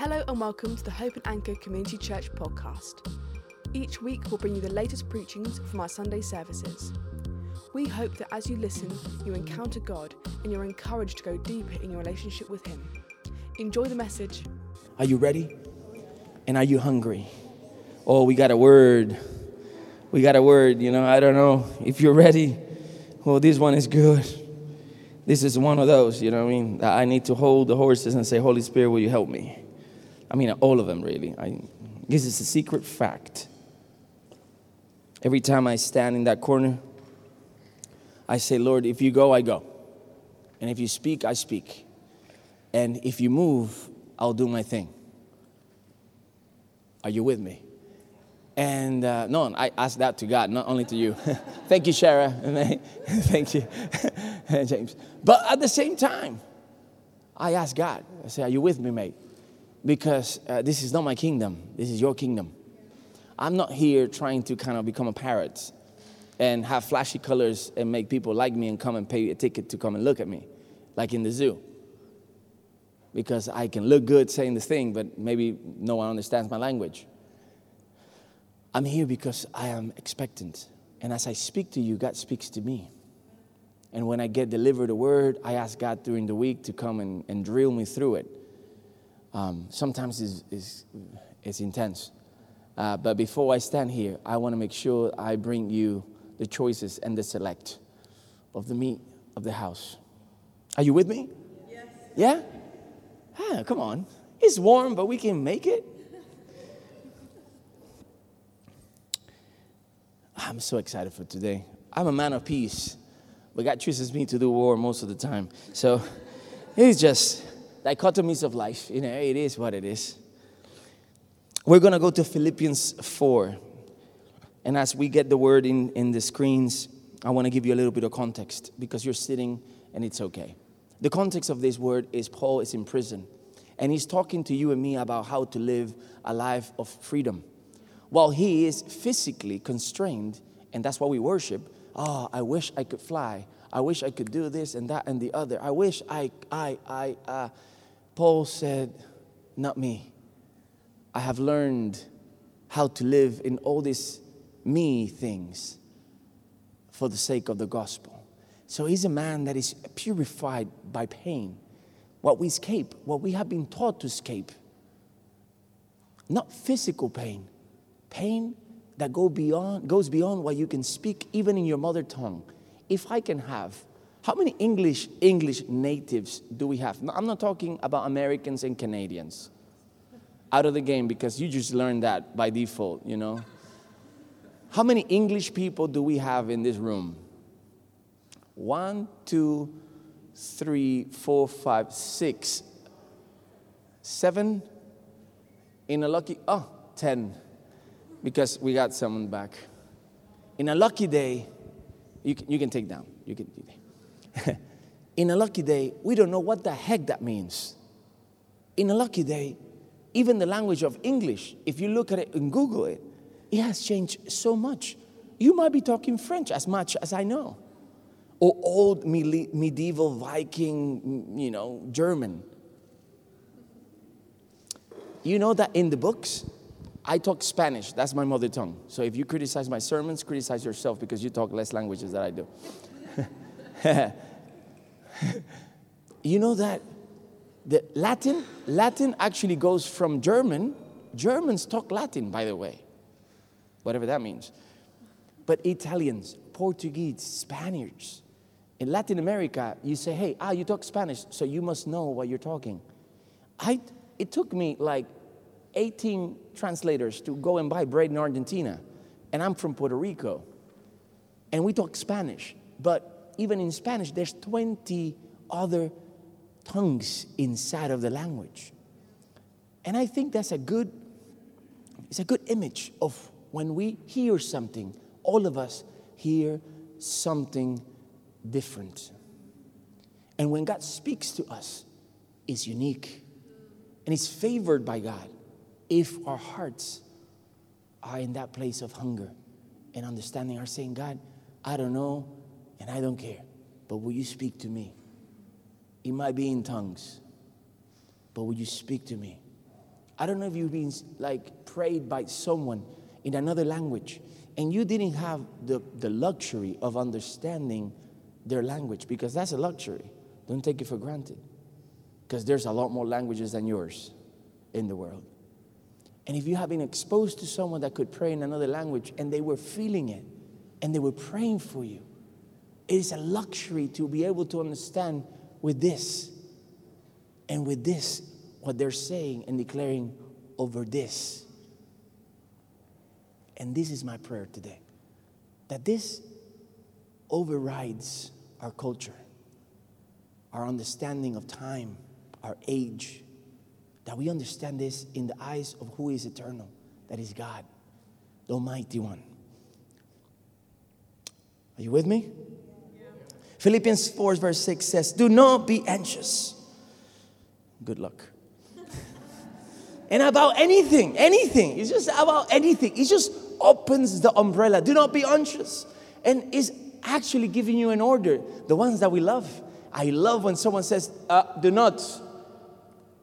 Hello and welcome to the Hope and Anchor Community Church podcast. Each week we'll bring you the latest preachings from our Sunday services. We hope that as you listen, you encounter God and you're encouraged to go deeper in your relationship with Him. Enjoy the message. Are you ready? And are you hungry? Oh, we got a word. We got a word, you know. I don't know if you're ready. Well, this one is good. This is one of those, you know what I mean? I need to hold the horses and say, Holy Spirit, will you help me? I mean, all of them, really. I, this is a secret fact. Every time I stand in that corner, I say, Lord, if you go, I go. And if you speak, I speak. And if you move, I'll do my thing. Are you with me? And uh, no, I ask that to God, not only to you. Thank you, Shara. Thank you, James. But at the same time, I ask God, I say, Are you with me, mate? Because uh, this is not my kingdom, this is your kingdom. I'm not here trying to kind of become a parrot and have flashy colors and make people like me and come and pay a ticket to come and look at me, like in the zoo. Because I can look good saying the thing, but maybe no one understands my language. I'm here because I am expectant. And as I speak to you, God speaks to me. And when I get delivered a word, I ask God during the week to come and, and drill me through it. Um, sometimes it's, it's, it's intense. Uh, but before I stand here, I want to make sure I bring you the choices and the select of the meat of the house. Are you with me? Yes. Yeah? Ah, come on. It's warm, but we can make it. I'm so excited for today. I'm a man of peace, but God chooses me to do war most of the time. So it's just dichotomies of life. You know, it is what it is. We're going to go to Philippians 4. And as we get the word in, in the screens, I want to give you a little bit of context because you're sitting and it's okay. The context of this word is Paul is in prison and he's talking to you and me about how to live a life of freedom while he is physically constrained, and that's why we worship. Oh, I wish I could fly. I wish I could do this and that and the other. I wish I, I, I, uh, Paul said, not me. I have learned how to live in all these me things for the sake of the gospel. So he's a man that is purified by pain. What we escape, what we have been taught to escape. Not physical pain, pain that go beyond, goes beyond what you can speak even in your mother tongue. If I can have, how many English English natives do we have? I'm not talking about Americans and Canadians. Out of the game because you just learned that by default, you know. How many English people do we have in this room? One, two, three, four, five, six, seven. In a lucky, oh, ten because we got someone back. In a lucky day, you can, you can take down. You can. in a lucky day, we don't know what the heck that means. In a lucky day, even the language of English, if you look at it and Google it, it has changed so much. You might be talking French as much as I know, or old medieval Viking, you know, German. You know that in the books, I talk Spanish. That's my mother tongue. So if you criticize my sermons, criticize yourself because you talk less languages than I do. you know that the Latin, Latin actually goes from German. Germans talk Latin, by the way, whatever that means. But Italians, Portuguese, Spaniards, in Latin America, you say, hey, ah, you talk Spanish, so you must know what you're talking. I, it took me like 18 translators to go and buy bread in Argentina, and I'm from Puerto Rico. And we talk Spanish, but even in Spanish, there's 20 other tongues inside of the language. And I think that's a good, it's a good image of when we hear something, all of us hear something different. And when God speaks to us, it's unique and it's favored by God if our hearts are in that place of hunger and understanding, are saying, God, I don't know and I don't care, but will you speak to me? It might be in tongues, but will you speak to me? I don't know if you've been like prayed by someone in another language and you didn't have the, the luxury of understanding their language because that's a luxury. Don't take it for granted because there's a lot more languages than yours in the world. And if you have been exposed to someone that could pray in another language and they were feeling it and they were praying for you, it is a luxury to be able to understand with this and with this what they're saying and declaring over this. And this is my prayer today that this overrides our culture, our understanding of time, our age, that we understand this in the eyes of who is eternal, that is God, the Almighty One. Are you with me? Yeah. Philippians 4, verse 6 says, Do not be anxious. Good luck. and about anything, anything. It's just about anything. It just opens the umbrella. Do not be anxious. And is actually giving you an order. The ones that we love. I love when someone says, uh, Do not.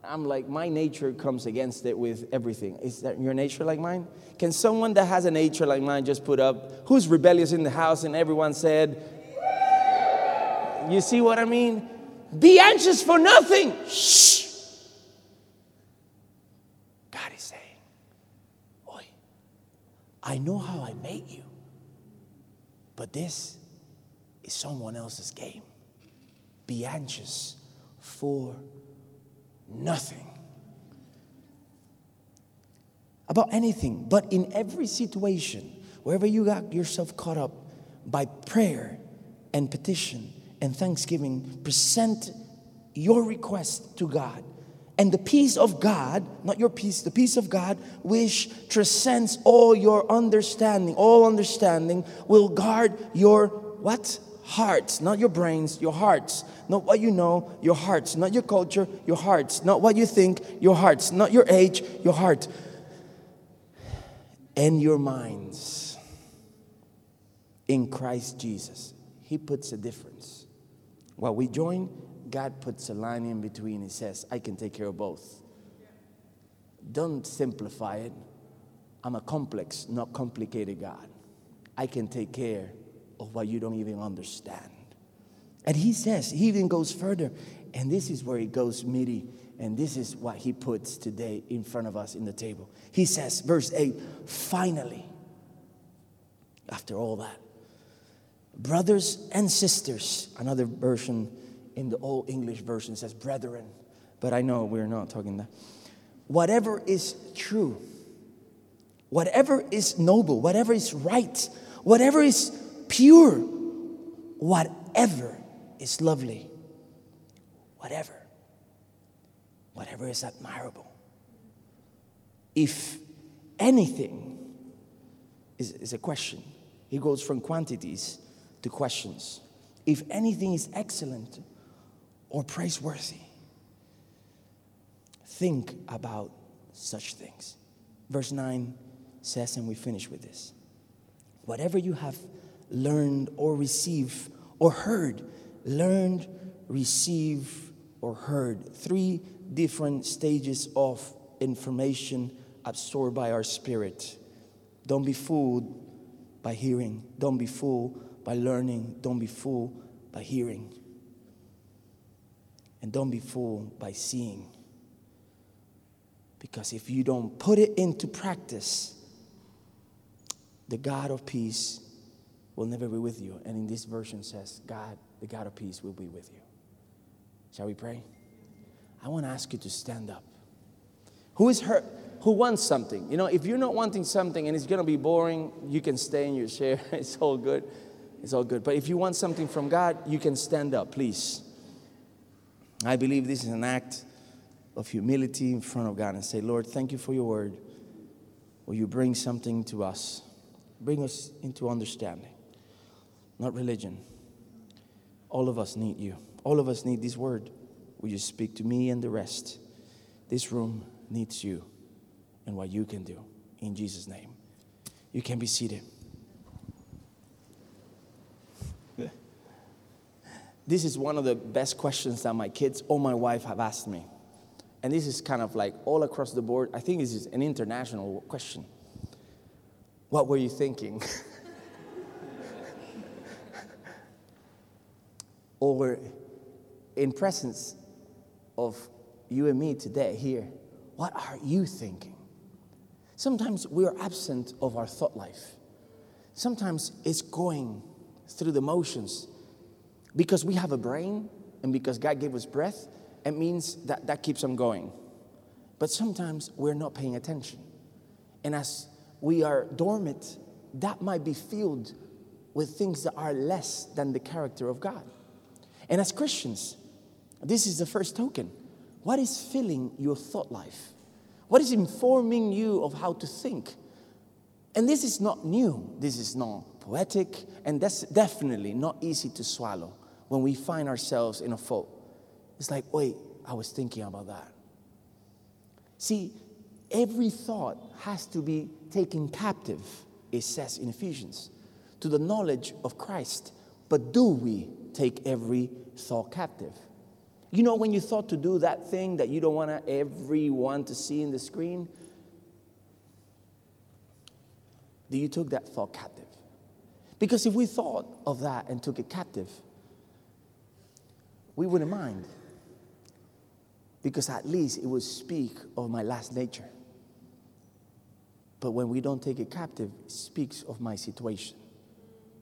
I'm like, my nature comes against it with everything. Is that your nature like mine? Can someone that has a nature like mine just put up, who's rebellious in the house and everyone said, You see what I mean? Be anxious for nothing. Shh. God is saying, Oi, I know how I made you, but this is someone else's game. Be anxious for nothing about anything, but in every situation, wherever you got yourself caught up by prayer and petition and thanksgiving, present your request to God. And the peace of God, not your peace, the peace of God, which transcends all your understanding, all understanding, will guard your what? Hearts, not your brains, your hearts, not what you know, your hearts, not your culture, your hearts, not what you think, your hearts, not your age, your heart, and your minds in Christ Jesus. He puts a difference. While we join, God puts a line in between. He says, I can take care of both. Don't simplify it. I'm a complex, not complicated God. I can take care of what you don't even understand. And he says, he even goes further, and this is where he goes meaty, and this is what he puts today in front of us in the table. He says, verse 8, finally, after all that, brothers and sisters, another version in the Old English version says brethren, but I know we're not talking that. Whatever is true, whatever is noble, whatever is right, whatever is pure, whatever is lovely, whatever, whatever is admirable. If anything is, is a question, he goes from quantities to questions. If anything is excellent or praiseworthy, think about such things. Verse 9 says, and we finish with this whatever you have learned or received or heard. Learned, received, or heard. Three different stages of information absorbed by our spirit. Don't be fooled by hearing. Don't be fooled by learning. Don't be fooled by hearing. And don't be fooled by seeing. Because if you don't put it into practice, the God of peace will never be with you. And in this version says, God, the God of peace, will be with you. Shall we pray? I want to ask you to stand up. Who is hurt? Who wants something? You know, if you're not wanting something and it's going to be boring, you can stay in your chair. It's all good. It's all good. But if you want something from God, you can stand up, please. I believe this is an act of humility in front of God and say, Lord, thank you for your word. Will you bring something to us? Bring us into understanding not religion. All of us need you. All of us need this word. Will you speak to me and the rest? This room needs you and what you can do. In Jesus' name. You can be seated. This is one of the best questions that my kids or my wife have asked me. And this is kind of like all across the board. I think this is an international question. What were you thinking? or in presence of you and me today here, what are you thinking? Sometimes we are absent of our thought life. Sometimes it's going through the motions. Because we have a brain and because God gave us breath, it means that that keeps on going. But sometimes we're not paying attention. And as we are dormant, that might be filled with things that are less than the character of God. And as Christians, this is the first token. What is filling your thought life? What is informing you of how to think? And this is not new, this is not poetic, and that's definitely not easy to swallow when we find ourselves in a fault. It's like, wait, I was thinking about that. See, every thought has to be taken captive, it says in Ephesians, to the knowledge of Christ. But do we take every thought captive? You know, when you thought to do that thing that you don't want everyone to see in the screen, do you took that thought captive? Because if we thought of that and took it captive, we wouldn't mind. Because at least it would speak of my last nature. But when we don't take it captive, it speaks of my situation.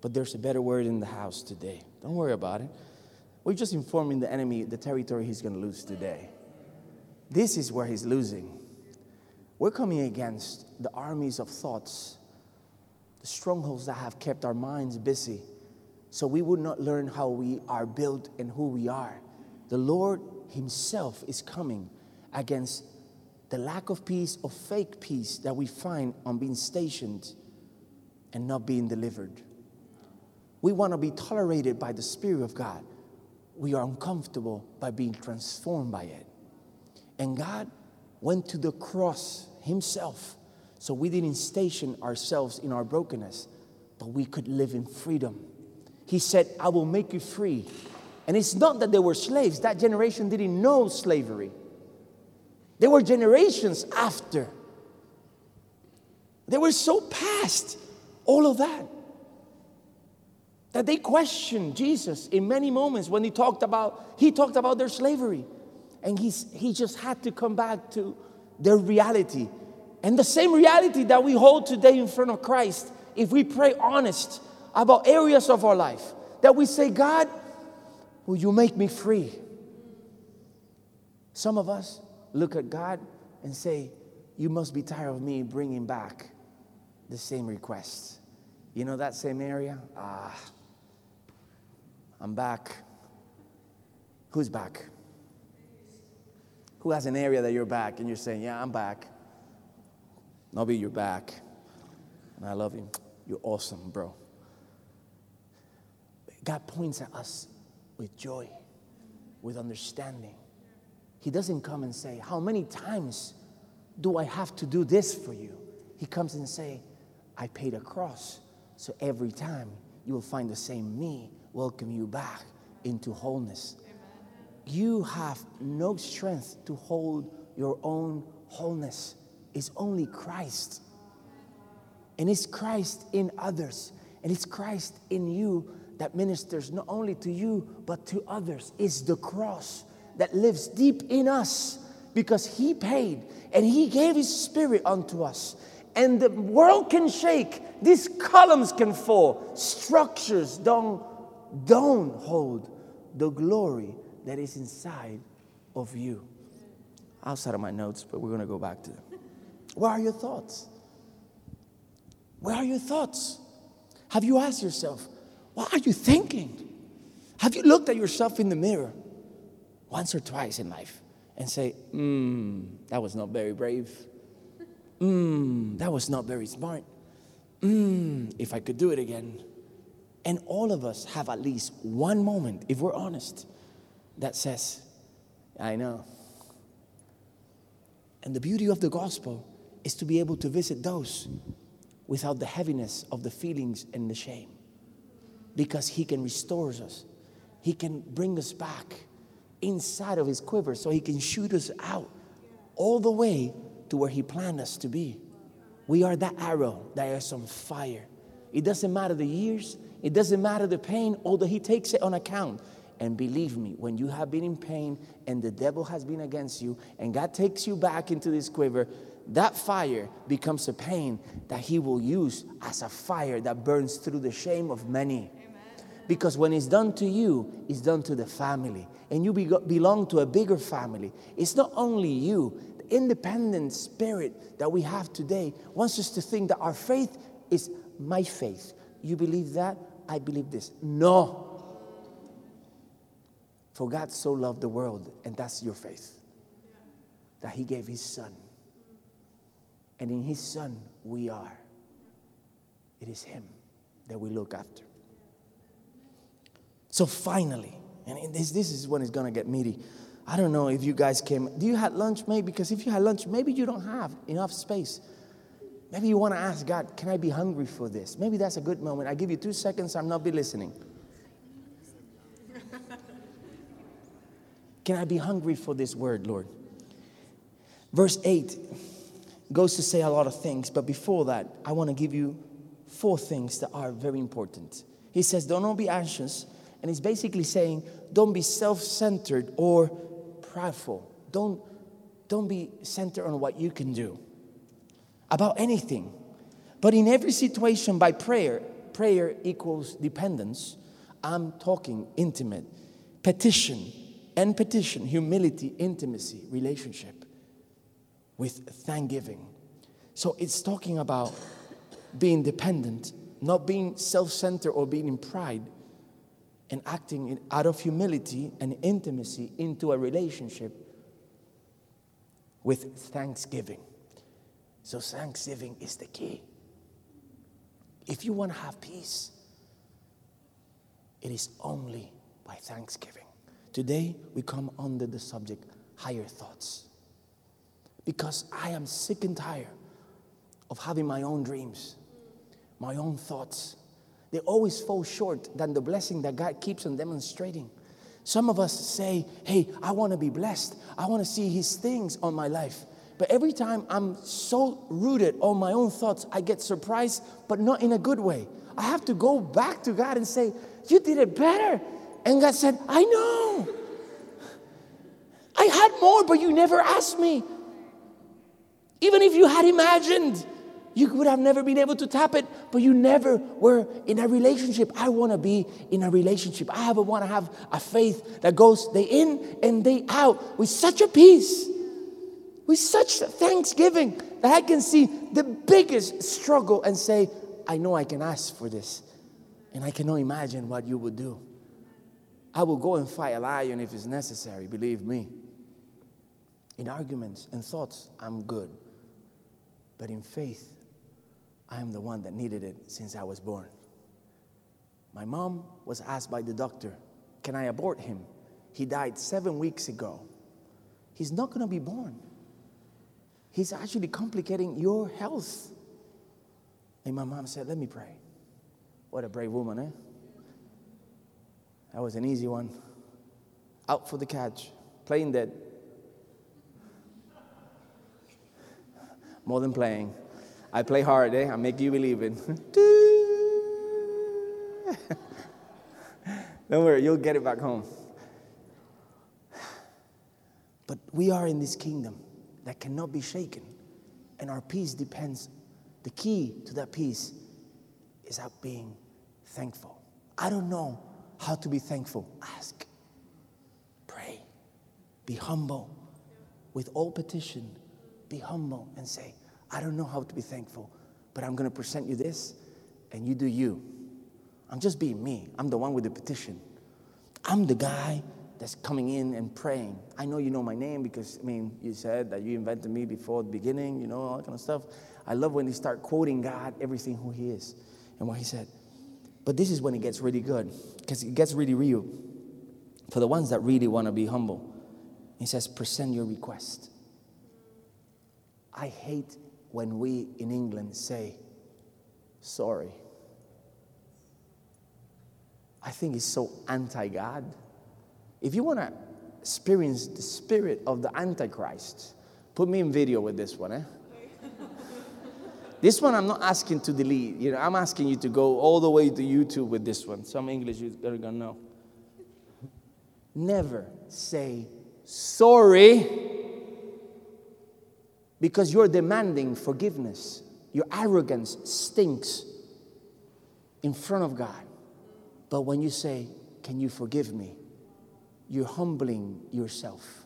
But there's a better word in the house today. Don't worry about it. We're just informing the enemy the territory he's going to lose today. This is where he's losing. We're coming against the armies of thoughts, the strongholds that have kept our minds busy so we would not learn how we are built and who we are. The Lord Himself is coming against the lack of peace or fake peace that we find on being stationed and not being delivered. We want to be tolerated by the Spirit of God. We are uncomfortable by being transformed by it. And God went to the cross Himself so we didn't station ourselves in our brokenness, but we could live in freedom he said, I will make you free. And it's not that they were slaves, that generation didn't know slavery. They were generations after. They were so past all of that that they questioned Jesus in many moments when he talked about he talked about their slavery and he's, he just had to come back to their reality and the same reality that we hold today in front of Christ if we pray honest about areas of our life that we say, God, will you make me free? Some of us look at God and say, You must be tired of me bringing back the same requests. You know that same area? Ah, I'm back. Who's back? Who has an area that you're back and you're saying, Yeah, I'm back? Nobby, you're back. And I love you. You're awesome, bro. God points at us with joy, with understanding. He doesn't come and say, How many times do I have to do this for you? He comes and say, I paid a cross. So every time you will find the same me welcome you back into wholeness. You have no strength to hold your own wholeness. It's only Christ. And it's Christ in others. And it's Christ in you that ministers not only to you, but to others is the cross that lives deep in us because He paid and He gave His Spirit unto us. And the world can shake, these columns can fall, structures don't, don't hold the glory that is inside of you. Outside of my notes, but we're going to go back to them. Where are your thoughts? Where are your thoughts? Have you asked yourself, what are you thinking? Have you looked at yourself in the mirror once or twice in life and say, hmm, that was not very brave. Hmm, that was not very smart. Hmm, if I could do it again. And all of us have at least one moment, if we're honest, that says, I know. And the beauty of the gospel is to be able to visit those without the heaviness of the feelings and the shame because He can restore us. He can bring us back inside of His quiver so He can shoot us out all the way to where He planned us to be. We are that arrow that is on fire. It doesn't matter the years, it doesn't matter the pain, although He takes it on account. And believe me, when you have been in pain and the devil has been against you, and God takes you back into this quiver, that fire becomes a pain that He will use as a fire that burns through the shame of many. Because when it's done to you, it's done to the family. And you be- belong to a bigger family. It's not only you, the independent spirit that we have today wants us to think that our faith is my faith. You believe that? I believe this. No. For God so loved the world, and that's your faith, that He gave His Son. And in His Son, we are. It is Him that we look after. So finally, and this, this is when it's gonna get meaty. I don't know if you guys came. Do you had lunch? Maybe because if you had lunch, maybe you don't have enough space. Maybe you want to ask God, "Can I be hungry for this?" Maybe that's a good moment. I give you two seconds. I'm not be listening. Can I be hungry for this word, Lord? Verse 8 goes to say a lot of things, but before that, I want to give you four things that are very important. He says, Don't be anxious. And he's basically saying, Don't be self centered or prideful. Don't, don't be centered on what you can do about anything. But in every situation, by prayer, prayer equals dependence. I'm talking intimate, petition, and petition, humility, intimacy, relationship with thanksgiving. So it's talking about being dependent, not being self centered or being in pride, and acting in, out of humility and intimacy into a relationship with thanksgiving. So, thanksgiving is the key. If you want to have peace, it is only by thanksgiving. Today, we come under the subject higher thoughts. Because I am sick and tired of having my own dreams, my own thoughts. They always fall short than the blessing that God keeps on demonstrating. Some of us say, Hey, I want to be blessed. I want to see His things on my life. But every time I'm so rooted on my own thoughts, I get surprised, but not in a good way. I have to go back to God and say, You did it better. And God said, I know. I had more, but you never asked me. Even if you had imagined, you would have never been able to tap it, but you never were in a relationship. I want to be in a relationship. I want to have a faith that goes day in and day out with such a peace with such thanksgiving that I can see the biggest struggle and say, I know I can ask for this. And I cannot imagine what you would do. I will go and fight a lion if it's necessary, believe me. In arguments and thoughts, I'm good. But in faith, I am the one that needed it since I was born. My mom was asked by the doctor, Can I abort him? He died seven weeks ago. He's not going to be born he's actually complicating your health. And my mom said, Let me pray. What a brave woman, eh? That was an easy one. Out for the catch, playing dead. More than playing. I play hard, eh? I make you believe it. Don't worry, you'll get it back home. But we are in this kingdom that cannot be shaken. And our peace depends, the key to that peace is out being thankful. I don't know how to be thankful. Ask, pray, be humble. With all petition, be humble and say, I don't know how to be thankful, but I'm going to present you this, and you do you. I'm just being me. I'm the one with the petition. I'm the guy that's coming in and praying. I know you know my name because, I mean, you said that you invented me before the beginning, you know, all that kind of stuff. I love when they start quoting God, everything who He is and what He said. But this is when it gets really good because it gets really real for the ones that really want to be humble. He says, present your request. I hate when we in England say, sorry. I think it's so anti God. If you want to experience the spirit of the Antichrist, Put me in video with this one, eh? This one I'm not asking to delete. You know, I'm asking you to go all the way to YouTube with this one. Some English you're gonna know. Never say sorry because you're demanding forgiveness. Your arrogance stinks in front of God. But when you say, Can you forgive me? You're humbling yourself.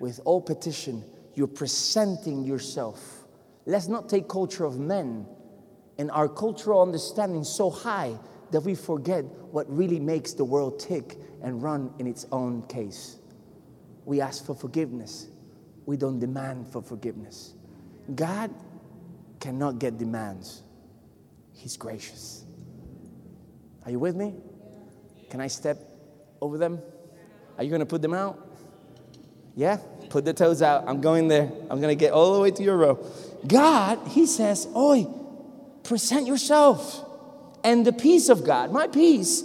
With all petition, you're presenting yourself. Let's not take culture of men and our cultural understanding so high that we forget what really makes the world tick and run in its own case. We ask for forgiveness. We don't demand for forgiveness. God cannot get demands. He's gracious. Are you with me? Can I step over them? Are you going to put them out? Yeah? Put the toes out. I'm going there. I'm going to get all the way to your row. God, He says, Oi, present yourself. And the peace of God, my peace,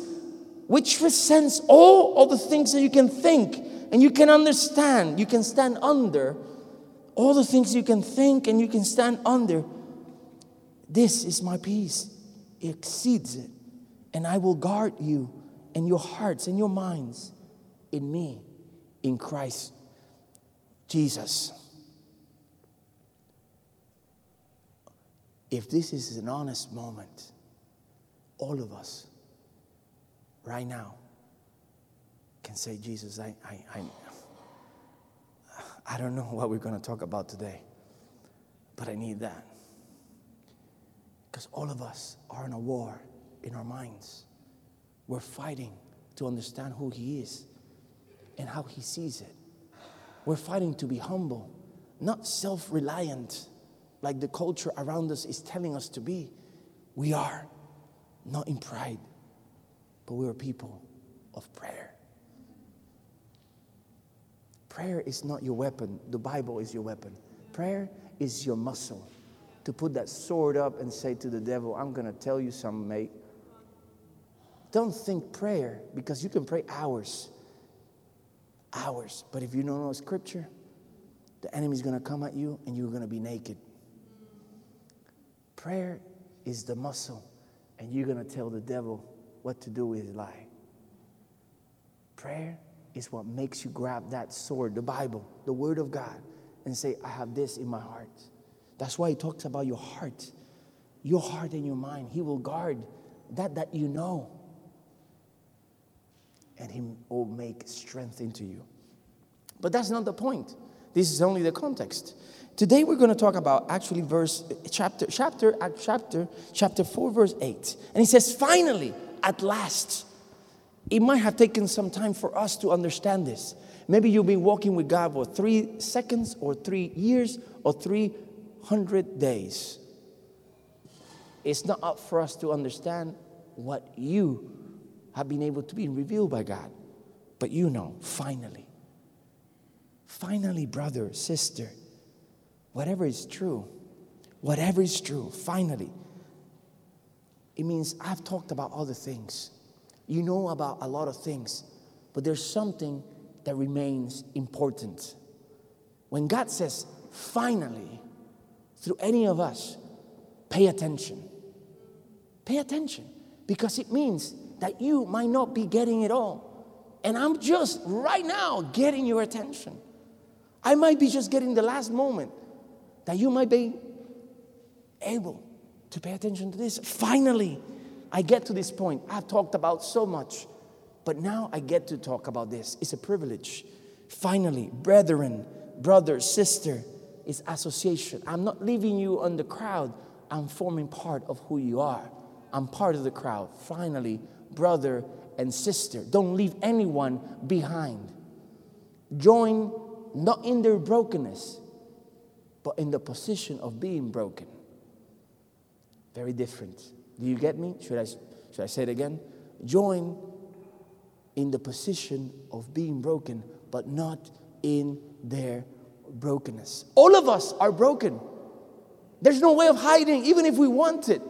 which transcends all of the things that you can think and you can understand, you can stand under, all the things you can think and you can stand under. This is my peace. It exceeds it. And I will guard you and your hearts and your minds in me, in Christ Jesus. If this is an honest moment, all of us, right now, can say, Jesus, I, I, I, I don't know what we're going to talk about today, but I need that. Because all of us are in a war in our minds. We're fighting to understand who He is and how He sees it. We're fighting to be humble, not self reliant like the culture around us is telling us to be. We are not in pride, but we are people of prayer. Prayer is not your weapon, the Bible is your weapon. Prayer is your muscle to put that sword up and say to the devil, I'm going to tell you something, mate. Don't think prayer because you can pray hours. Hours. But if you don't know scripture, the enemy's going to come at you and you're going to be naked. Prayer is the muscle, and you're going to tell the devil what to do with his life. Prayer is what makes you grab that sword, the Bible, the Word of God, and say, I have this in my heart. That's why he talks about your heart, your heart and your mind. He will guard that that you know and He will make strength into you. But that's not the point. This is only the context. Today we're going to talk about actually verse chapter chapter uh, chapter chapter 4 verse 8. And he says finally at last it might have taken some time for us to understand this. Maybe you've been walking with God for 3 seconds or 3 years or 300 days. It's not up for us to understand what you have been able to be revealed by God. But you know, finally, finally, brother, sister, whatever is true, whatever is true, finally, it means I've talked about other things. You know about a lot of things, but there's something that remains important. When God says, finally, through any of us, pay attention. Pay attention because it means that you might not be getting it all. And I'm just right now getting your attention. I might be just getting the last moment that you might be able to pay attention to this. Finally, I get to this point. I've talked about so much, but now I get to talk about this. It's a privilege. Finally, brethren, brother, sister, it's association. I'm not leaving you on the crowd, I'm forming part of who you are. I'm part of the crowd. Finally, brother, and sister. Don't leave anyone behind. Join not in their brokenness, but in the position of being broken. Very different. Do you get me? Should I, should I say it again? Join in the position of being broken, but not in their brokenness. All of us are broken. There's no way of hiding, even if we want it.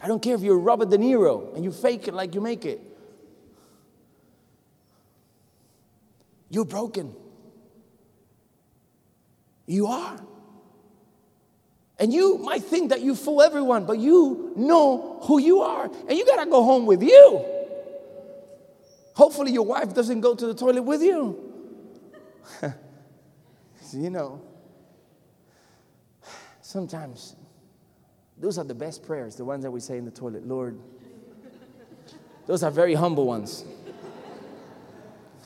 I don't care if you're Robert De Niro and you fake it like you make it. You're broken. You are. And you might think that you fool everyone, but you know who you are. And you got to go home with you. Hopefully, your wife doesn't go to the toilet with you. you know, sometimes those are the best prayers, the ones that we say in the toilet. Lord, those are very humble ones.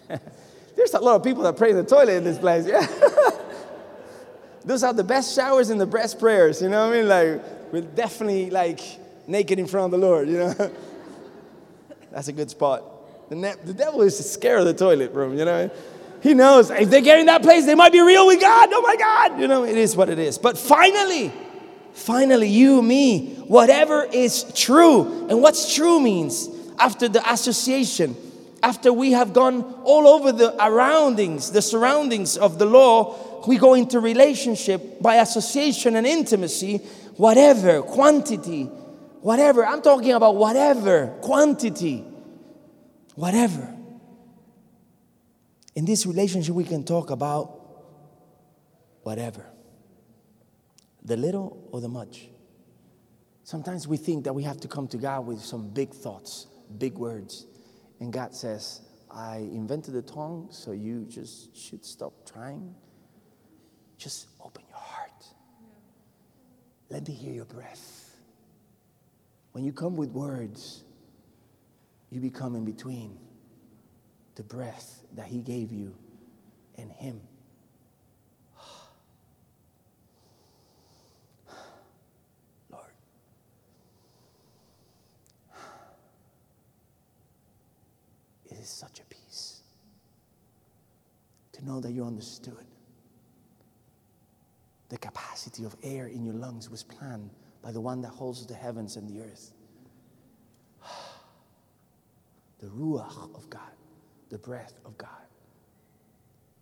There's a lot of people that pray in the toilet in this place. Yeah. Those are the best showers and the best prayers. You know what I mean? Like, we're definitely like naked in front of the Lord, you know? That's a good spot. The, ne- the devil is scared of the toilet room, you know? He knows if they get in that place, they might be real with God. Oh my God. You know, it is what it is. But finally, finally, you, me, whatever is true. And what's true means after the association, after we have gone all over the surroundings, the surroundings of the law, we go into relationship by association and intimacy, whatever, quantity, whatever. I'm talking about whatever, quantity, whatever. In this relationship, we can talk about whatever the little or the much. Sometimes we think that we have to come to God with some big thoughts, big words. And God says, I invented the tongue, so you just should stop trying. Just open your heart. Let me hear your breath. When you come with words, you become in between the breath that He gave you and Him. Lord. It is such a peace to know that you understood. The capacity of air in your lungs was planned by the one that holds the heavens and the earth. The Ruach of God, the breath of God,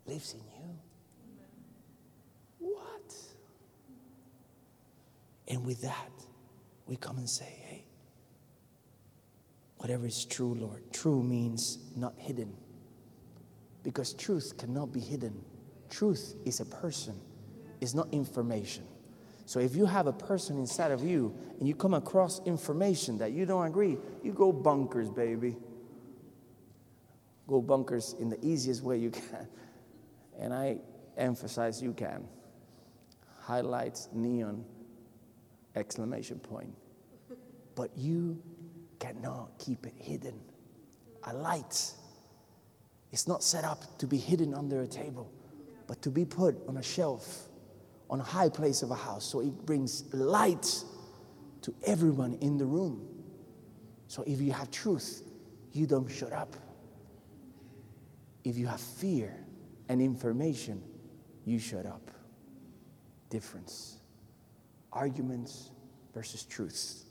lives in you. What? And with that, we come and say, hey, whatever is true, Lord. True means not hidden. Because truth cannot be hidden. Truth is a person, it's not information. So if you have a person inside of you and you come across information that you don't agree, you go bunkers, baby. Go bunkers in the easiest way you can. And I emphasize you can. Highlights, neon, exclamation point. But you cannot keep it hidden. A light is not set up to be hidden under a table, but to be put on a shelf, on a high place of a house, so it brings light to everyone in the room. So if you have truth, you don't shut up. If you have fear and information, you shut up. Difference. Arguments versus truth.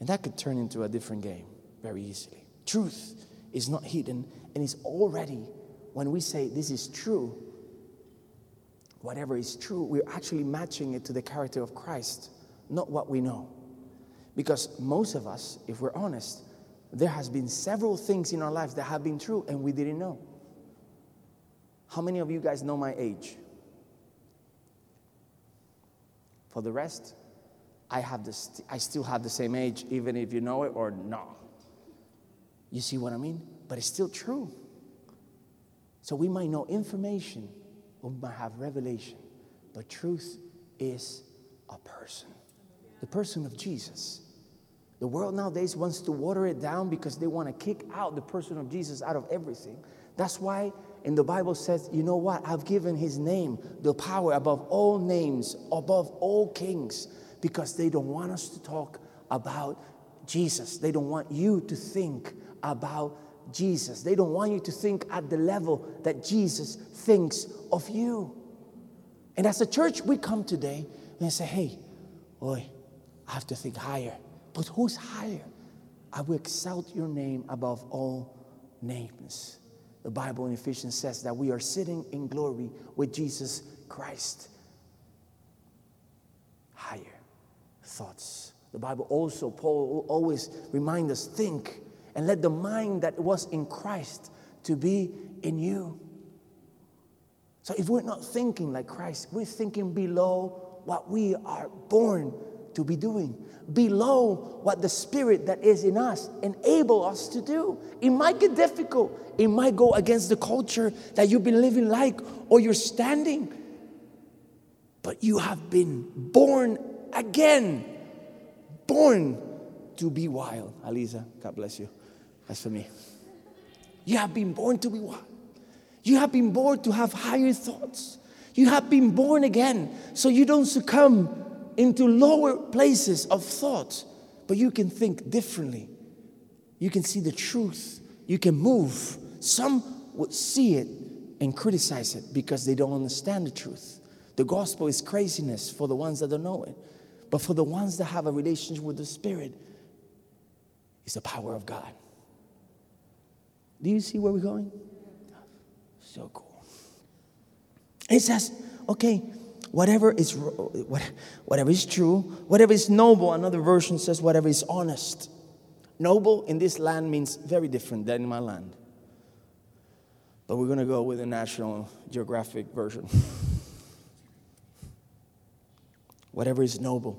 And that could turn into a different game very easily. Truth is not hidden and is already, when we say this is true, whatever is true, we're actually matching it to the character of Christ, not what we know. Because most of us, if we're honest, there has been several things in our lives that have been true and we didn't know. How many of you guys know my age? For the rest, I have this I still have the same age even if you know it or not. You see what I mean? But it's still true. So we might know information, we might have revelation, but truth is a person. The person of Jesus. The world nowadays wants to water it down because they want to kick out the person of Jesus out of everything. That's why in the Bible says, you know what? I've given his name the power above all names, above all kings, because they don't want us to talk about Jesus. They don't want you to think about Jesus. They don't want you to think at the level that Jesus thinks of you. And as a church, we come today and say, hey, boy, I have to think higher. But who's higher? I will exalt your name above all names. The Bible in Ephesians says that we are sitting in glory with Jesus Christ. Higher thoughts. The Bible also, Paul always reminds us think and let the mind that was in Christ to be in you. So if we're not thinking like Christ, we're thinking below what we are born to be doing, below what the spirit that is in us enable us to do. It might get difficult. It might go against the culture that you've been living like or you're standing. But you have been born again. Born to be wild. Alisa, God bless you. That's for me. You have been born to be wild. You have been born to have higher thoughts. You have been born again so you don't succumb into lower places of thought, but you can think differently. You can see the truth. You can move. Some would see it and criticize it because they don't understand the truth. The gospel is craziness for the ones that don't know it. But for the ones that have a relationship with the Spirit, it's the power of God. Do you see where we're going? So cool. It says, okay, whatever is whatever is true, whatever is noble, another version says whatever is honest. Noble in this land means very different than in my land. But we're going to go with the National Geographic version. whatever is noble.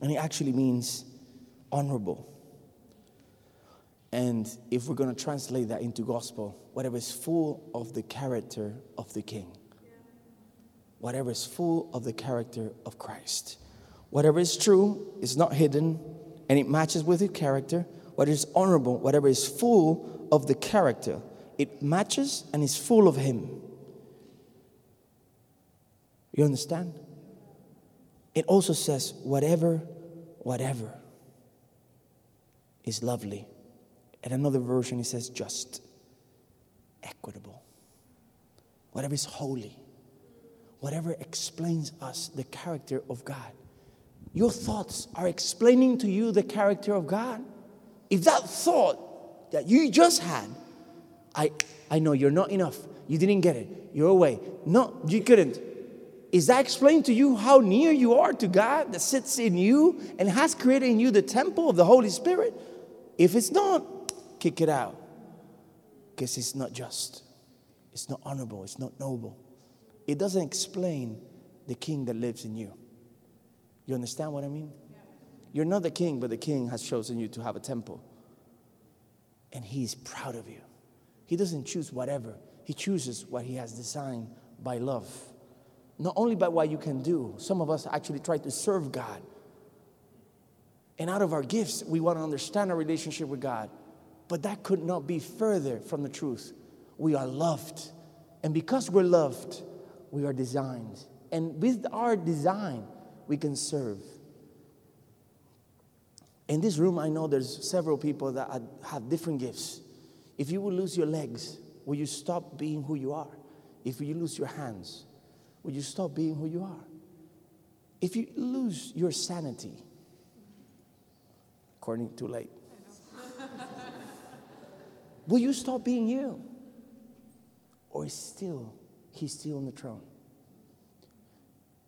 And it actually means honorable. And if we're going to translate that into gospel, whatever is full of the character of the king, whatever is full of the character of Christ, whatever is true is not hidden and it matches with your character, what is honorable, whatever is full of the character, it matches and is full of Him. You understand? It also says, whatever, whatever is lovely in another version, it says just, equitable. Whatever is holy, whatever explains us the character of God. Your thoughts are explaining to you the character of God. If that thought that you just had, I, I know you're not enough, you didn't get it, you're away. No, you couldn't. Is that explaining to you how near you are to God that sits in you and has created in you the temple of the Holy Spirit? If it's not, kick it out because it's not just, it's not honorable, it's not noble. It doesn't explain the king that lives in you. You understand what I mean? You're not the king, but the king has chosen you to have a temple. And he's proud of you. He doesn't choose whatever, he chooses what he has designed by love. Not only by what you can do, some of us actually try to serve God. And out of our gifts, we want to understand our relationship with God. But that could not be further from the truth. We are loved. And because we're loved, we are designed. And with our design, we can serve. In this room, I know there's several people that have different gifts. If you would lose your legs, will you stop being who you are? If you lose your hands, will you stop being who you are? If you lose your sanity, according to late, Will you stop being you? Or is still he's still on the throne?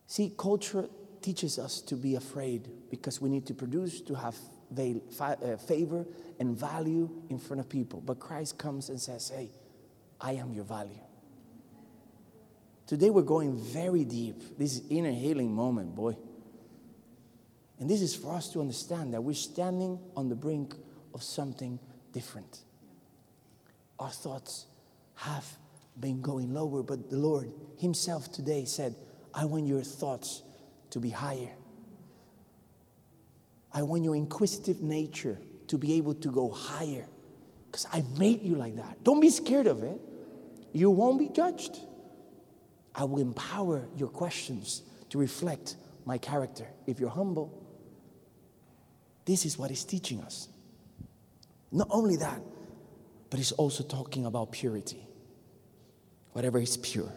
See, culture teaches us to be afraid because we need to produce to have uh, favor and value in front of people. But Christ comes and says, Hey, I am your value. Today we're going very deep. This inner healing moment, boy. And this is for us to understand that we're standing on the brink of something different our thoughts have been going lower, but the Lord Himself today said, I want your thoughts to be higher. I want your inquisitive nature to be able to go higher because I made you like that. Don't be scared of it. You won't be judged. I will empower your questions to reflect my character. If you're humble, this is what He's teaching us. Not only that, but he's also talking about purity. Whatever is pure.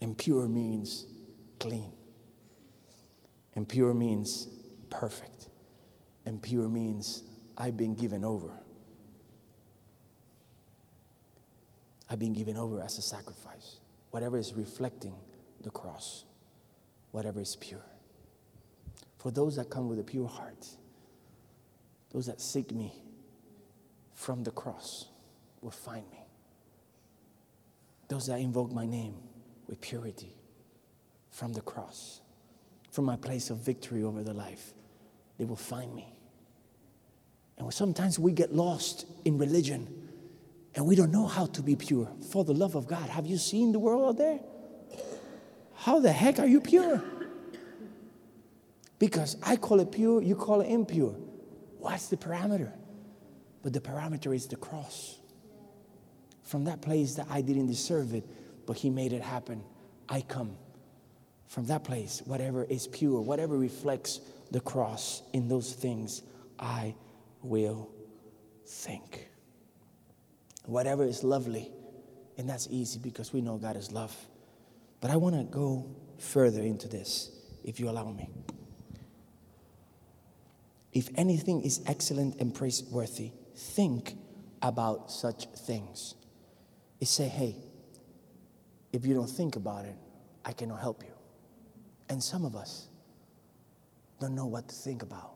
And pure means clean. And pure means perfect. And pure means I've been given over. I've been given over as a sacrifice. Whatever is reflecting the cross, whatever is pure. For those that come with a pure heart, those that seek me from the cross will find me. those that invoke my name with purity from the cross, from my place of victory over the life, they will find me. And sometimes we get lost in religion and we don't know how to be pure. For the love of God, have you seen the world out there? How the heck are you pure? Because I call it pure, you call it impure. What's the parameter? But the parameter is the cross. From that place that I didn't deserve it, but He made it happen, I come. From that place, whatever is pure, whatever reflects the cross in those things, I will think. Whatever is lovely, and that's easy because we know God is love. But I want to go further into this, if you allow me. If anything is excellent and praiseworthy, think about such things. It say, hey, if you don't think about it, I cannot help you. And some of us don't know what to think about.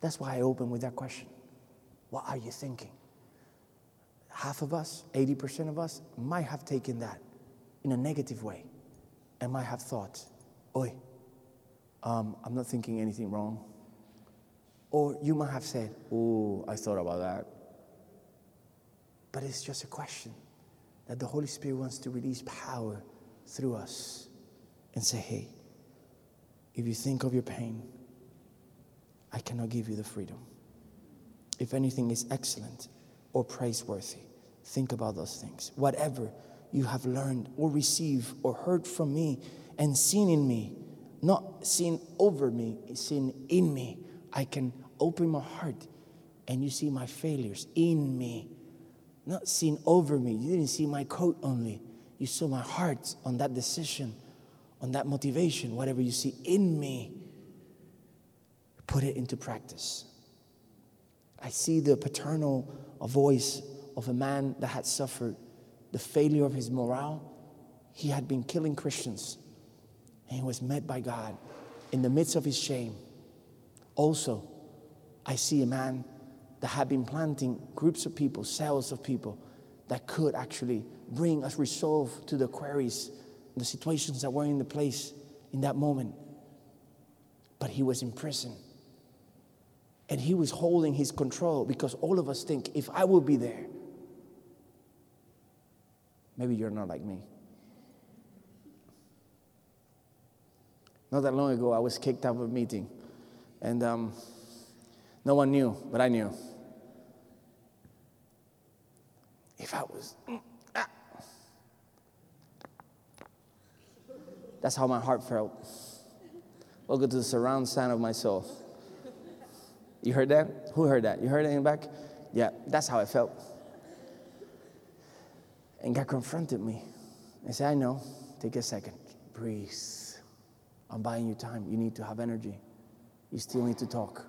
That's why I open with that question. What are you thinking? Half of us, 80% of us, might have taken that in a negative way and might have thought, Oi, um, I'm not thinking anything wrong. Or you might have said, Oh, I thought about that. But it's just a question that the Holy Spirit wants to release power through us and say, Hey, if you think of your pain, I cannot give you the freedom. If anything is excellent or praiseworthy, think about those things. Whatever you have learned or received or heard from me and seen in me, not seen over me, seen in me, I can open my heart and you see my failures in me, not seen over me. You didn't see my coat only, you saw my heart on that decision, on that motivation, whatever you see in me. Put it into practice. I see the paternal voice of a man that had suffered the failure of his morale. He had been killing Christians and he was met by God in the midst of his shame. Also, I see a man that had been planting groups of people, cells of people that could actually bring us resolve to the queries, the situations that were in the place in that moment. But he was in prison. And he was holding his control because all of us think if I will be there, maybe you're not like me. Not that long ago, I was kicked out of a meeting. And um, no one knew, but I knew. If I was, ah. that's how my heart felt. Welcome to the surround sound of my soul. You heard that? Who heard that? You heard it in the back? Yeah, that's how I felt. And God confronted me. I said, I know. Take a second. Breathe. I'm buying you time. You need to have energy. You still need to talk.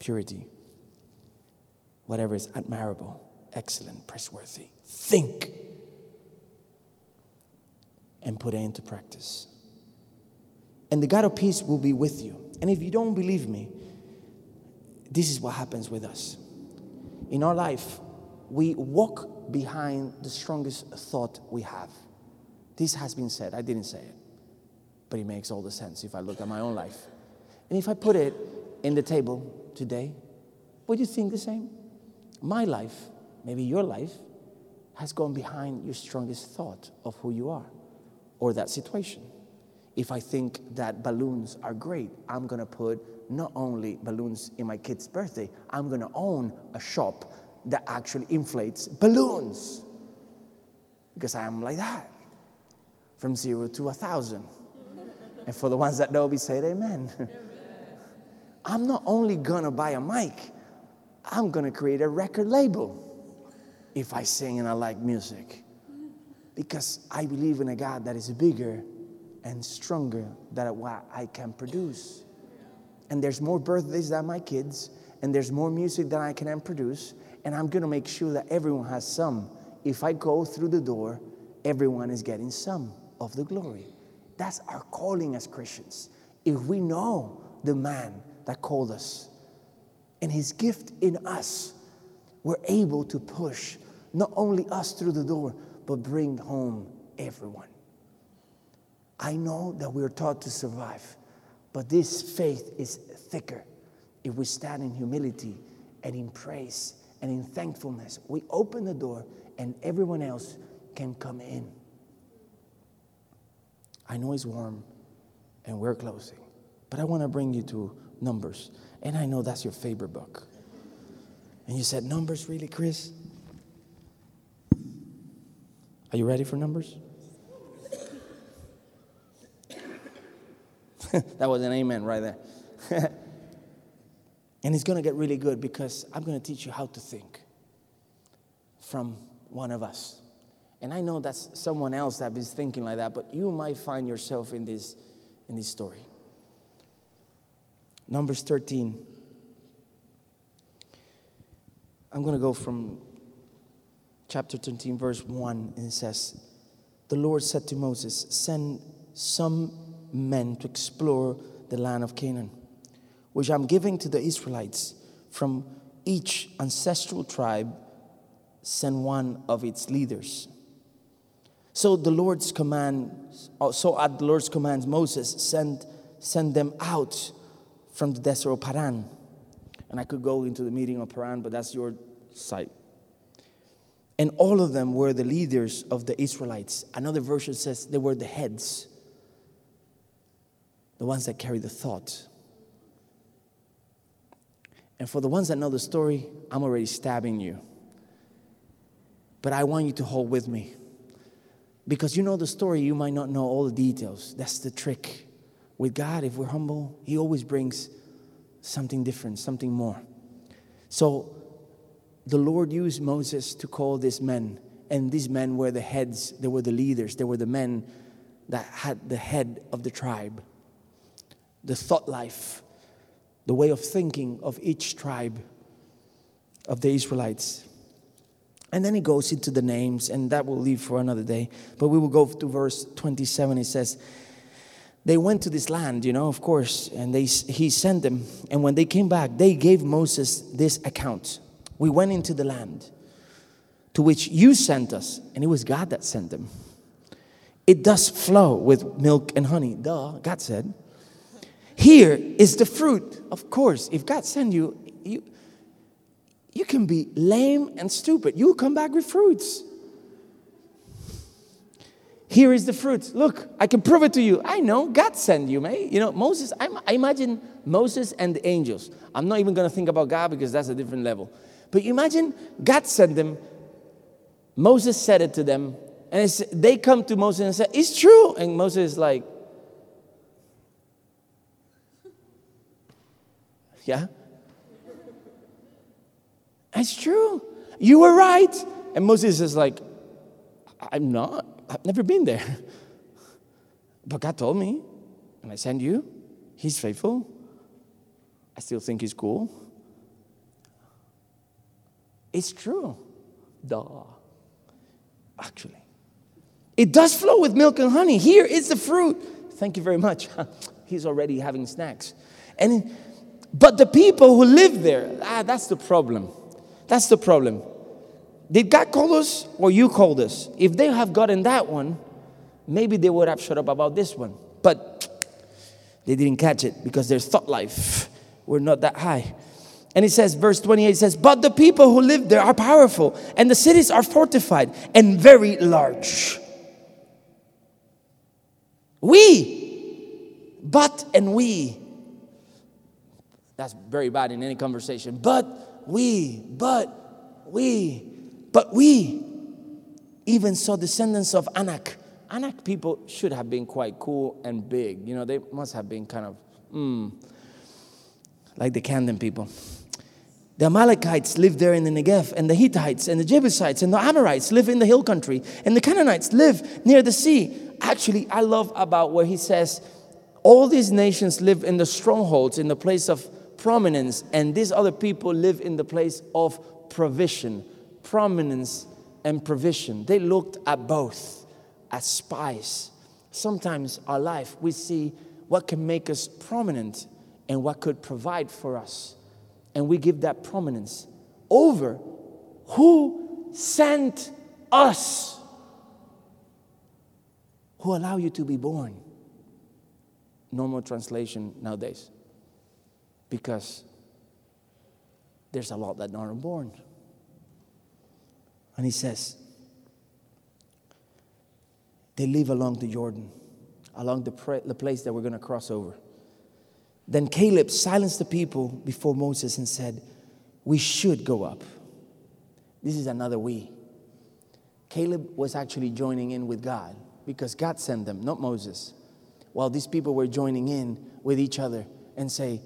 purity, whatever is admirable, excellent, praiseworthy. Think and put it into practice. And the God of peace will be with you. And if you don't believe me, this is what happens with us. In our life, we walk behind the strongest thought we have. This has been said. I didn't say it, but it makes all the sense if I look at my own life. And if I put it in the table, today? Would you think the same? My life, maybe your life, has gone behind your strongest thought of who you are or that situation. If I think that balloons are great, I'm gonna put not only balloons in my kid's birthday, I'm gonna own a shop that actually inflates balloons. Because I am like that from zero to a thousand. And for the ones that know me, say amen. I'm not only gonna buy a mic, I'm gonna create a record label if I sing and I like music. Because I believe in a God that is bigger and stronger than what I can produce. And there's more birthdays than my kids, and there's more music than I can produce, and I'm gonna make sure that everyone has some. If I go through the door, everyone is getting some of the glory. That's our calling as Christians. If we know the man that called us. And his gift in us, we're able to push not only us through the door, but bring home everyone. I know that we're taught to survive, but this faith is thicker if we stand in humility and in praise and in thankfulness. We open the door and everyone else can come in. I know it's warm and we're closing, but I want to bring you to Numbers. And I know that's your favorite book. And you said, Numbers, really, Chris? Are you ready for Numbers? that was an amen right there. and it's going to get really good because I'm going to teach you how to think from one of us. And I know that's someone else that is thinking like that, but you might find yourself in this, in this story. Numbers 13. I'm going to go from chapter 13, verse 1, and it says, The Lord said to Moses, Send some men to explore the land of Canaan, which I'm giving to the Israelites from each ancestral tribe, send one of its leaders. So the Lord's command, oh, so at the Lord's commands, Moses sent, sent them out from the desert of Paran. And I could go into the meeting of Paran, but that's your site. And all of them were the leaders of the Israelites. Another version says they were the heads, the ones that carry the thought. And for the ones that know the story, I'm already stabbing you. But I want you to hold with me. Because you know the story, you might not know all the details. That's the trick. With God, if we're humble, He always brings something different, something more. So the Lord used Moses to call these men, and these men were the heads, they were the leaders, they were the men that had the head of the tribe, the thought life, the way of thinking of each tribe of the Israelites. And then he goes into the names, and that will leave for another day. But we will go to verse 27. It says, They went to this land, you know, of course, and they, he sent them. And when they came back, they gave Moses this account we went into the land to which you sent us, and it was God that sent them. It does flow with milk and honey. Duh, God said. Here is the fruit. Of course, if God sent you, you, you can be lame and stupid. You'll come back with fruits. Here is the fruit. Look, I can prove it to you. I know God sent you, mate. You know, Moses, I, I imagine Moses and the angels. I'm not even going to think about God because that's a different level. But you imagine God sent them, Moses said it to them, and they come to Moses and say, It's true. And Moses is like, Yeah? It's true. You were right. And Moses is like, I'm not. I've never been there. But God told me, and I sent you. He's faithful. I still think he's cool. It's true. Duh. Actually. It does flow with milk and honey. Here is the fruit. Thank you very much. He's already having snacks. And but the people who live there, ah, that's the problem. That's the problem. Did God call us or you called us? If they have gotten that one, maybe they would have shut up about this one. But they didn't catch it because their thought life were not that high. And it says, verse 28 says, But the people who live there are powerful, and the cities are fortified and very large. We, but and we. That's very bad in any conversation. But we, but we, but we. Even saw descendants of Anak. Anak people should have been quite cool and big. You know, they must have been kind of, mm, like the Camden people. The Amalekites live there in the Negev, and the Hittites, and the Jebusites, and the Amorites live in the hill country, and the Canaanites live near the sea. Actually, I love about where he says, all these nations live in the strongholds, in the place of prominence, and these other people live in the place of provision, prominence and provision. They looked at both as spies. Sometimes our life, we see what can make us prominent and what could provide for us and we give that prominence over who sent us? Who allow you to be born? Normal translation nowadays. Because there's a lot that aren't born. And he says, they live along the Jordan, along the, the place that we're going to cross over. Then Caleb silenced the people before Moses and said, We should go up. This is another we. Caleb was actually joining in with God because God sent them, not Moses. While these people were joining in with each other and say,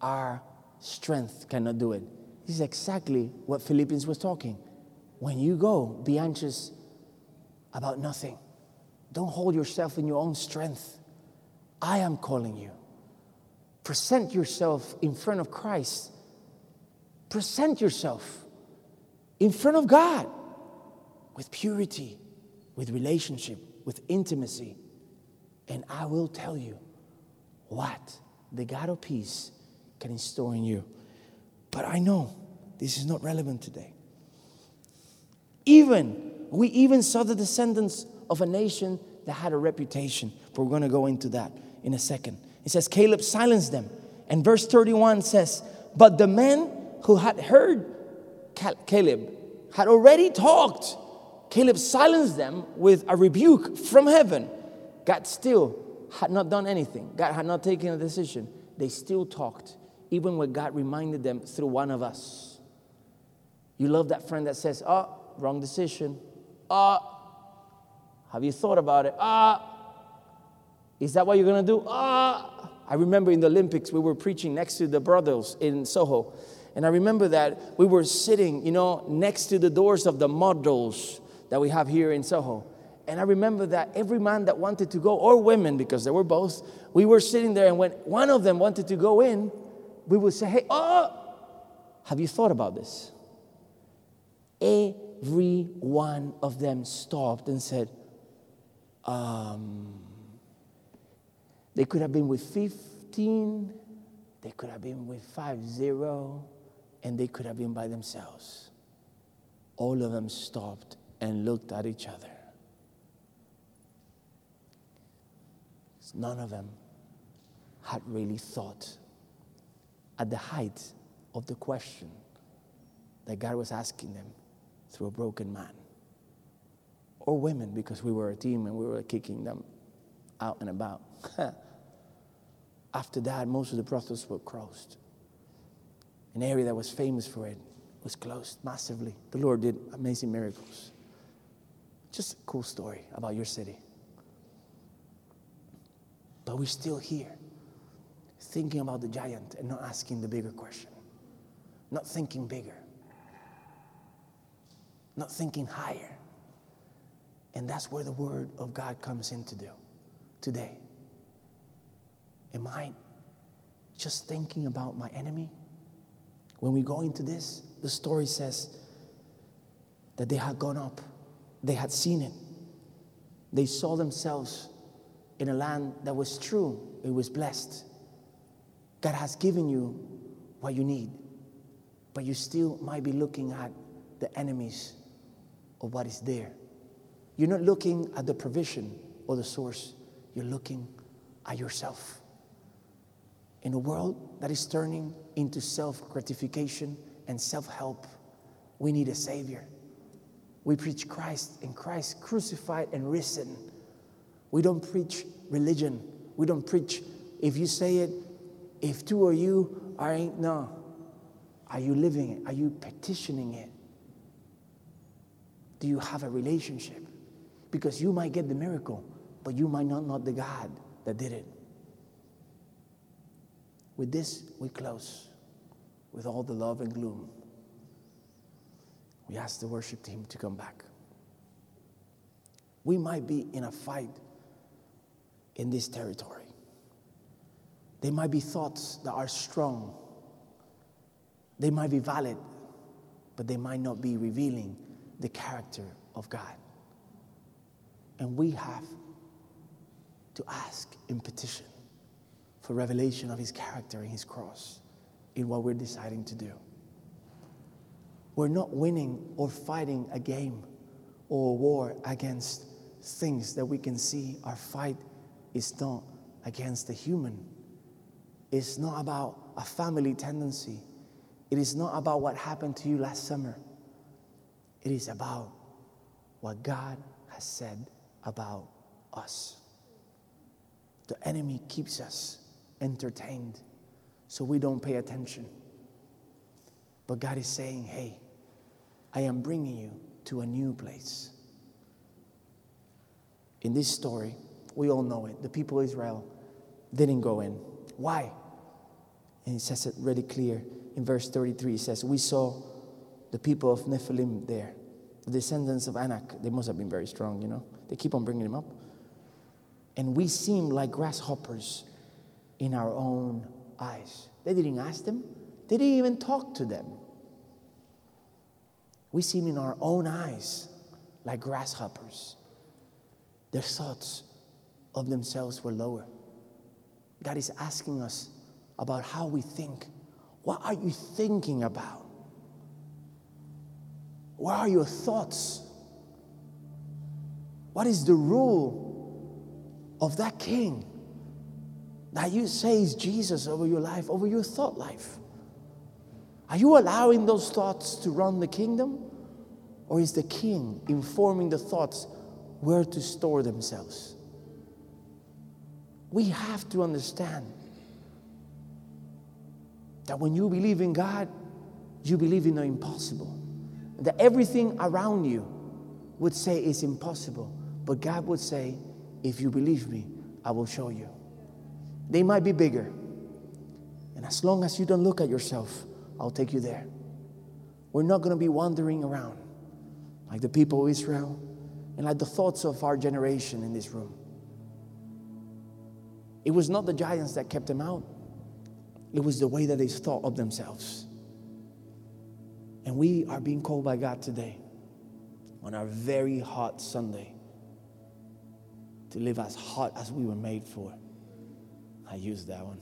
Our strength cannot do it. This is exactly what Philippians was talking. When you go, be anxious about nothing. Don't hold yourself in your own strength. I am calling you. Present yourself in front of Christ. Present yourself in front of God with purity, with relationship, with intimacy. And I will tell you what the God of peace can install in you. But I know this is not relevant today. Even, we even saw the descendants of a nation that had a reputation. But we're going to go into that in a second. It says, Caleb silenced them. And verse 31 says, But the men who had heard Caleb had already talked. Caleb silenced them with a rebuke from heaven. God still had not done anything, God had not taken a decision. They still talked, even when God reminded them through one of us. You love that friend that says, Oh, wrong decision. Oh, have you thought about it? Ah, is that what you're going to do? Ah, I remember in the Olympics, we were preaching next to the brothers in Soho. And I remember that we were sitting, you know, next to the doors of the models that we have here in Soho. And I remember that every man that wanted to go, or women, because they were both, we were sitting there, and when one of them wanted to go in, we would say, Hey, oh, have you thought about this? Every one of them stopped and said, um, they could have been with 15, they could have been with 5 0, and they could have been by themselves. All of them stopped and looked at each other. None of them had really thought at the height of the question that God was asking them through a broken man or women because we were a team and we were kicking them out and about. After that, most of the brothels were closed. An area that was famous for it was closed massively. The Lord did amazing miracles. Just a cool story about your city. But we're still here, thinking about the giant and not asking the bigger question, not thinking bigger, not thinking higher. And that's where the Word of God comes in to do today. Am I just thinking about my enemy? When we go into this, the story says that they had gone up, they had seen it, they saw themselves in a land that was true, it was blessed. God has given you what you need, but you still might be looking at the enemies of what is there. You're not looking at the provision or the source, you're looking at yourself. In a world that is turning into self gratification and self help, we need a Savior. We preach Christ and Christ crucified and risen. We don't preach religion. We don't preach, if you say it, if two of you are, no. Are you living it? Are you petitioning it? Do you have a relationship? Because you might get the miracle, but you might not know the God that did it. With this, we close with all the love and gloom. We ask the worship team to come back. We might be in a fight in this territory. There might be thoughts that are strong, they might be valid, but they might not be revealing the character of God. And we have to ask in petition for revelation of his character and his cross in what we're deciding to do. We're not winning or fighting a game or a war against things that we can see. Our fight is not against the human. It's not about a family tendency. It is not about what happened to you last summer. It is about what God has said about us. The enemy keeps us entertained so we don't pay attention. But God is saying, hey, I am bringing you to a new place. In this story, we all know it. The people of Israel didn't go in. Why? And he says it really clear in verse 33. He says, We saw the people of Nephilim there, the descendants of Anak. They must have been very strong, you know. They keep on bringing them up. And we seem like grasshoppers in our own eyes. They didn't ask them, they didn't even talk to them. We seem in our own eyes like grasshoppers. Their thoughts of themselves were lower. God is asking us about how we think. What are you thinking about? What are your thoughts? What is the rule of that king that you say is Jesus over your life, over your thought life? Are you allowing those thoughts to run the kingdom? Or is the king informing the thoughts where to store themselves? We have to understand that when you believe in God, you believe in the impossible. That everything around you would say is impossible, but God would say, if you believe me, I will show you. They might be bigger. And as long as you don't look at yourself, I'll take you there. We're not going to be wandering around like the people of Israel and like the thoughts of our generation in this room. It was not the giants that kept them out, it was the way that they thought of themselves. And we are being called by God today on our very hot Sunday to live as hot as we were made for. I used that one.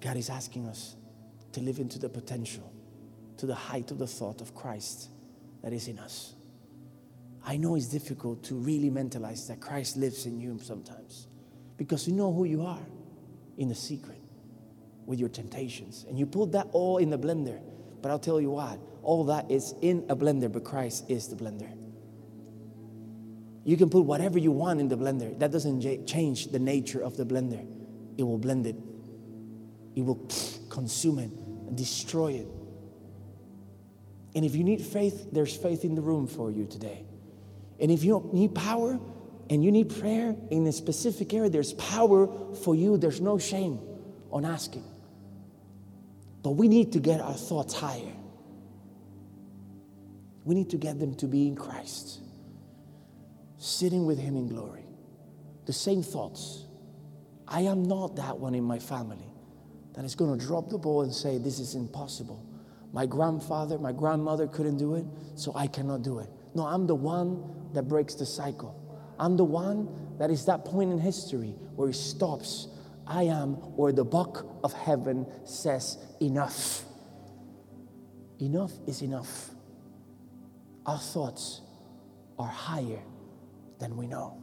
God is asking us to live into the potential, to the height of the thought of Christ that is in us. I know it's difficult to really mentalize that Christ lives in you sometimes because you know who you are in the secret with your temptations. And you put that all in the blender. But I'll tell you what, all that is in a blender, but Christ is the blender. You can put whatever you want in the blender. That doesn't change the nature of the blender. It will blend it, it will consume it and destroy it. And if you need faith, there's faith in the room for you today. And if you need power and you need prayer in a specific area, there's power for you. There's no shame on asking. But we need to get our thoughts higher. We need to get them to be in Christ, sitting with Him in glory. The same thoughts. I am not that one in my family that is going to drop the ball and say, This is impossible. My grandfather, my grandmother couldn't do it, so I cannot do it. No, I'm the one that breaks the cycle. I'm the one that is that point in history where it stops. I am where the buck of heaven says enough. Enough is enough. Our thoughts are higher than we know.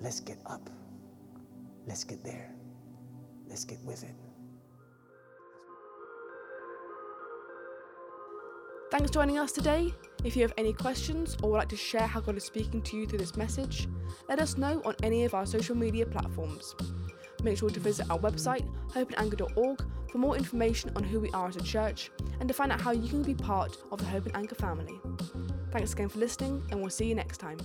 Let's get up. Let's get there. Let's get with it. Thanks for joining us today. If you have any questions or would like to share how God is speaking to you through this message, let us know on any of our social media platforms. Make sure to visit our website, hopeandanchor.org, for more information on who we are as a church and to find out how you can be part of the Hope and Anchor family. Thanks again for listening, and we'll see you next time.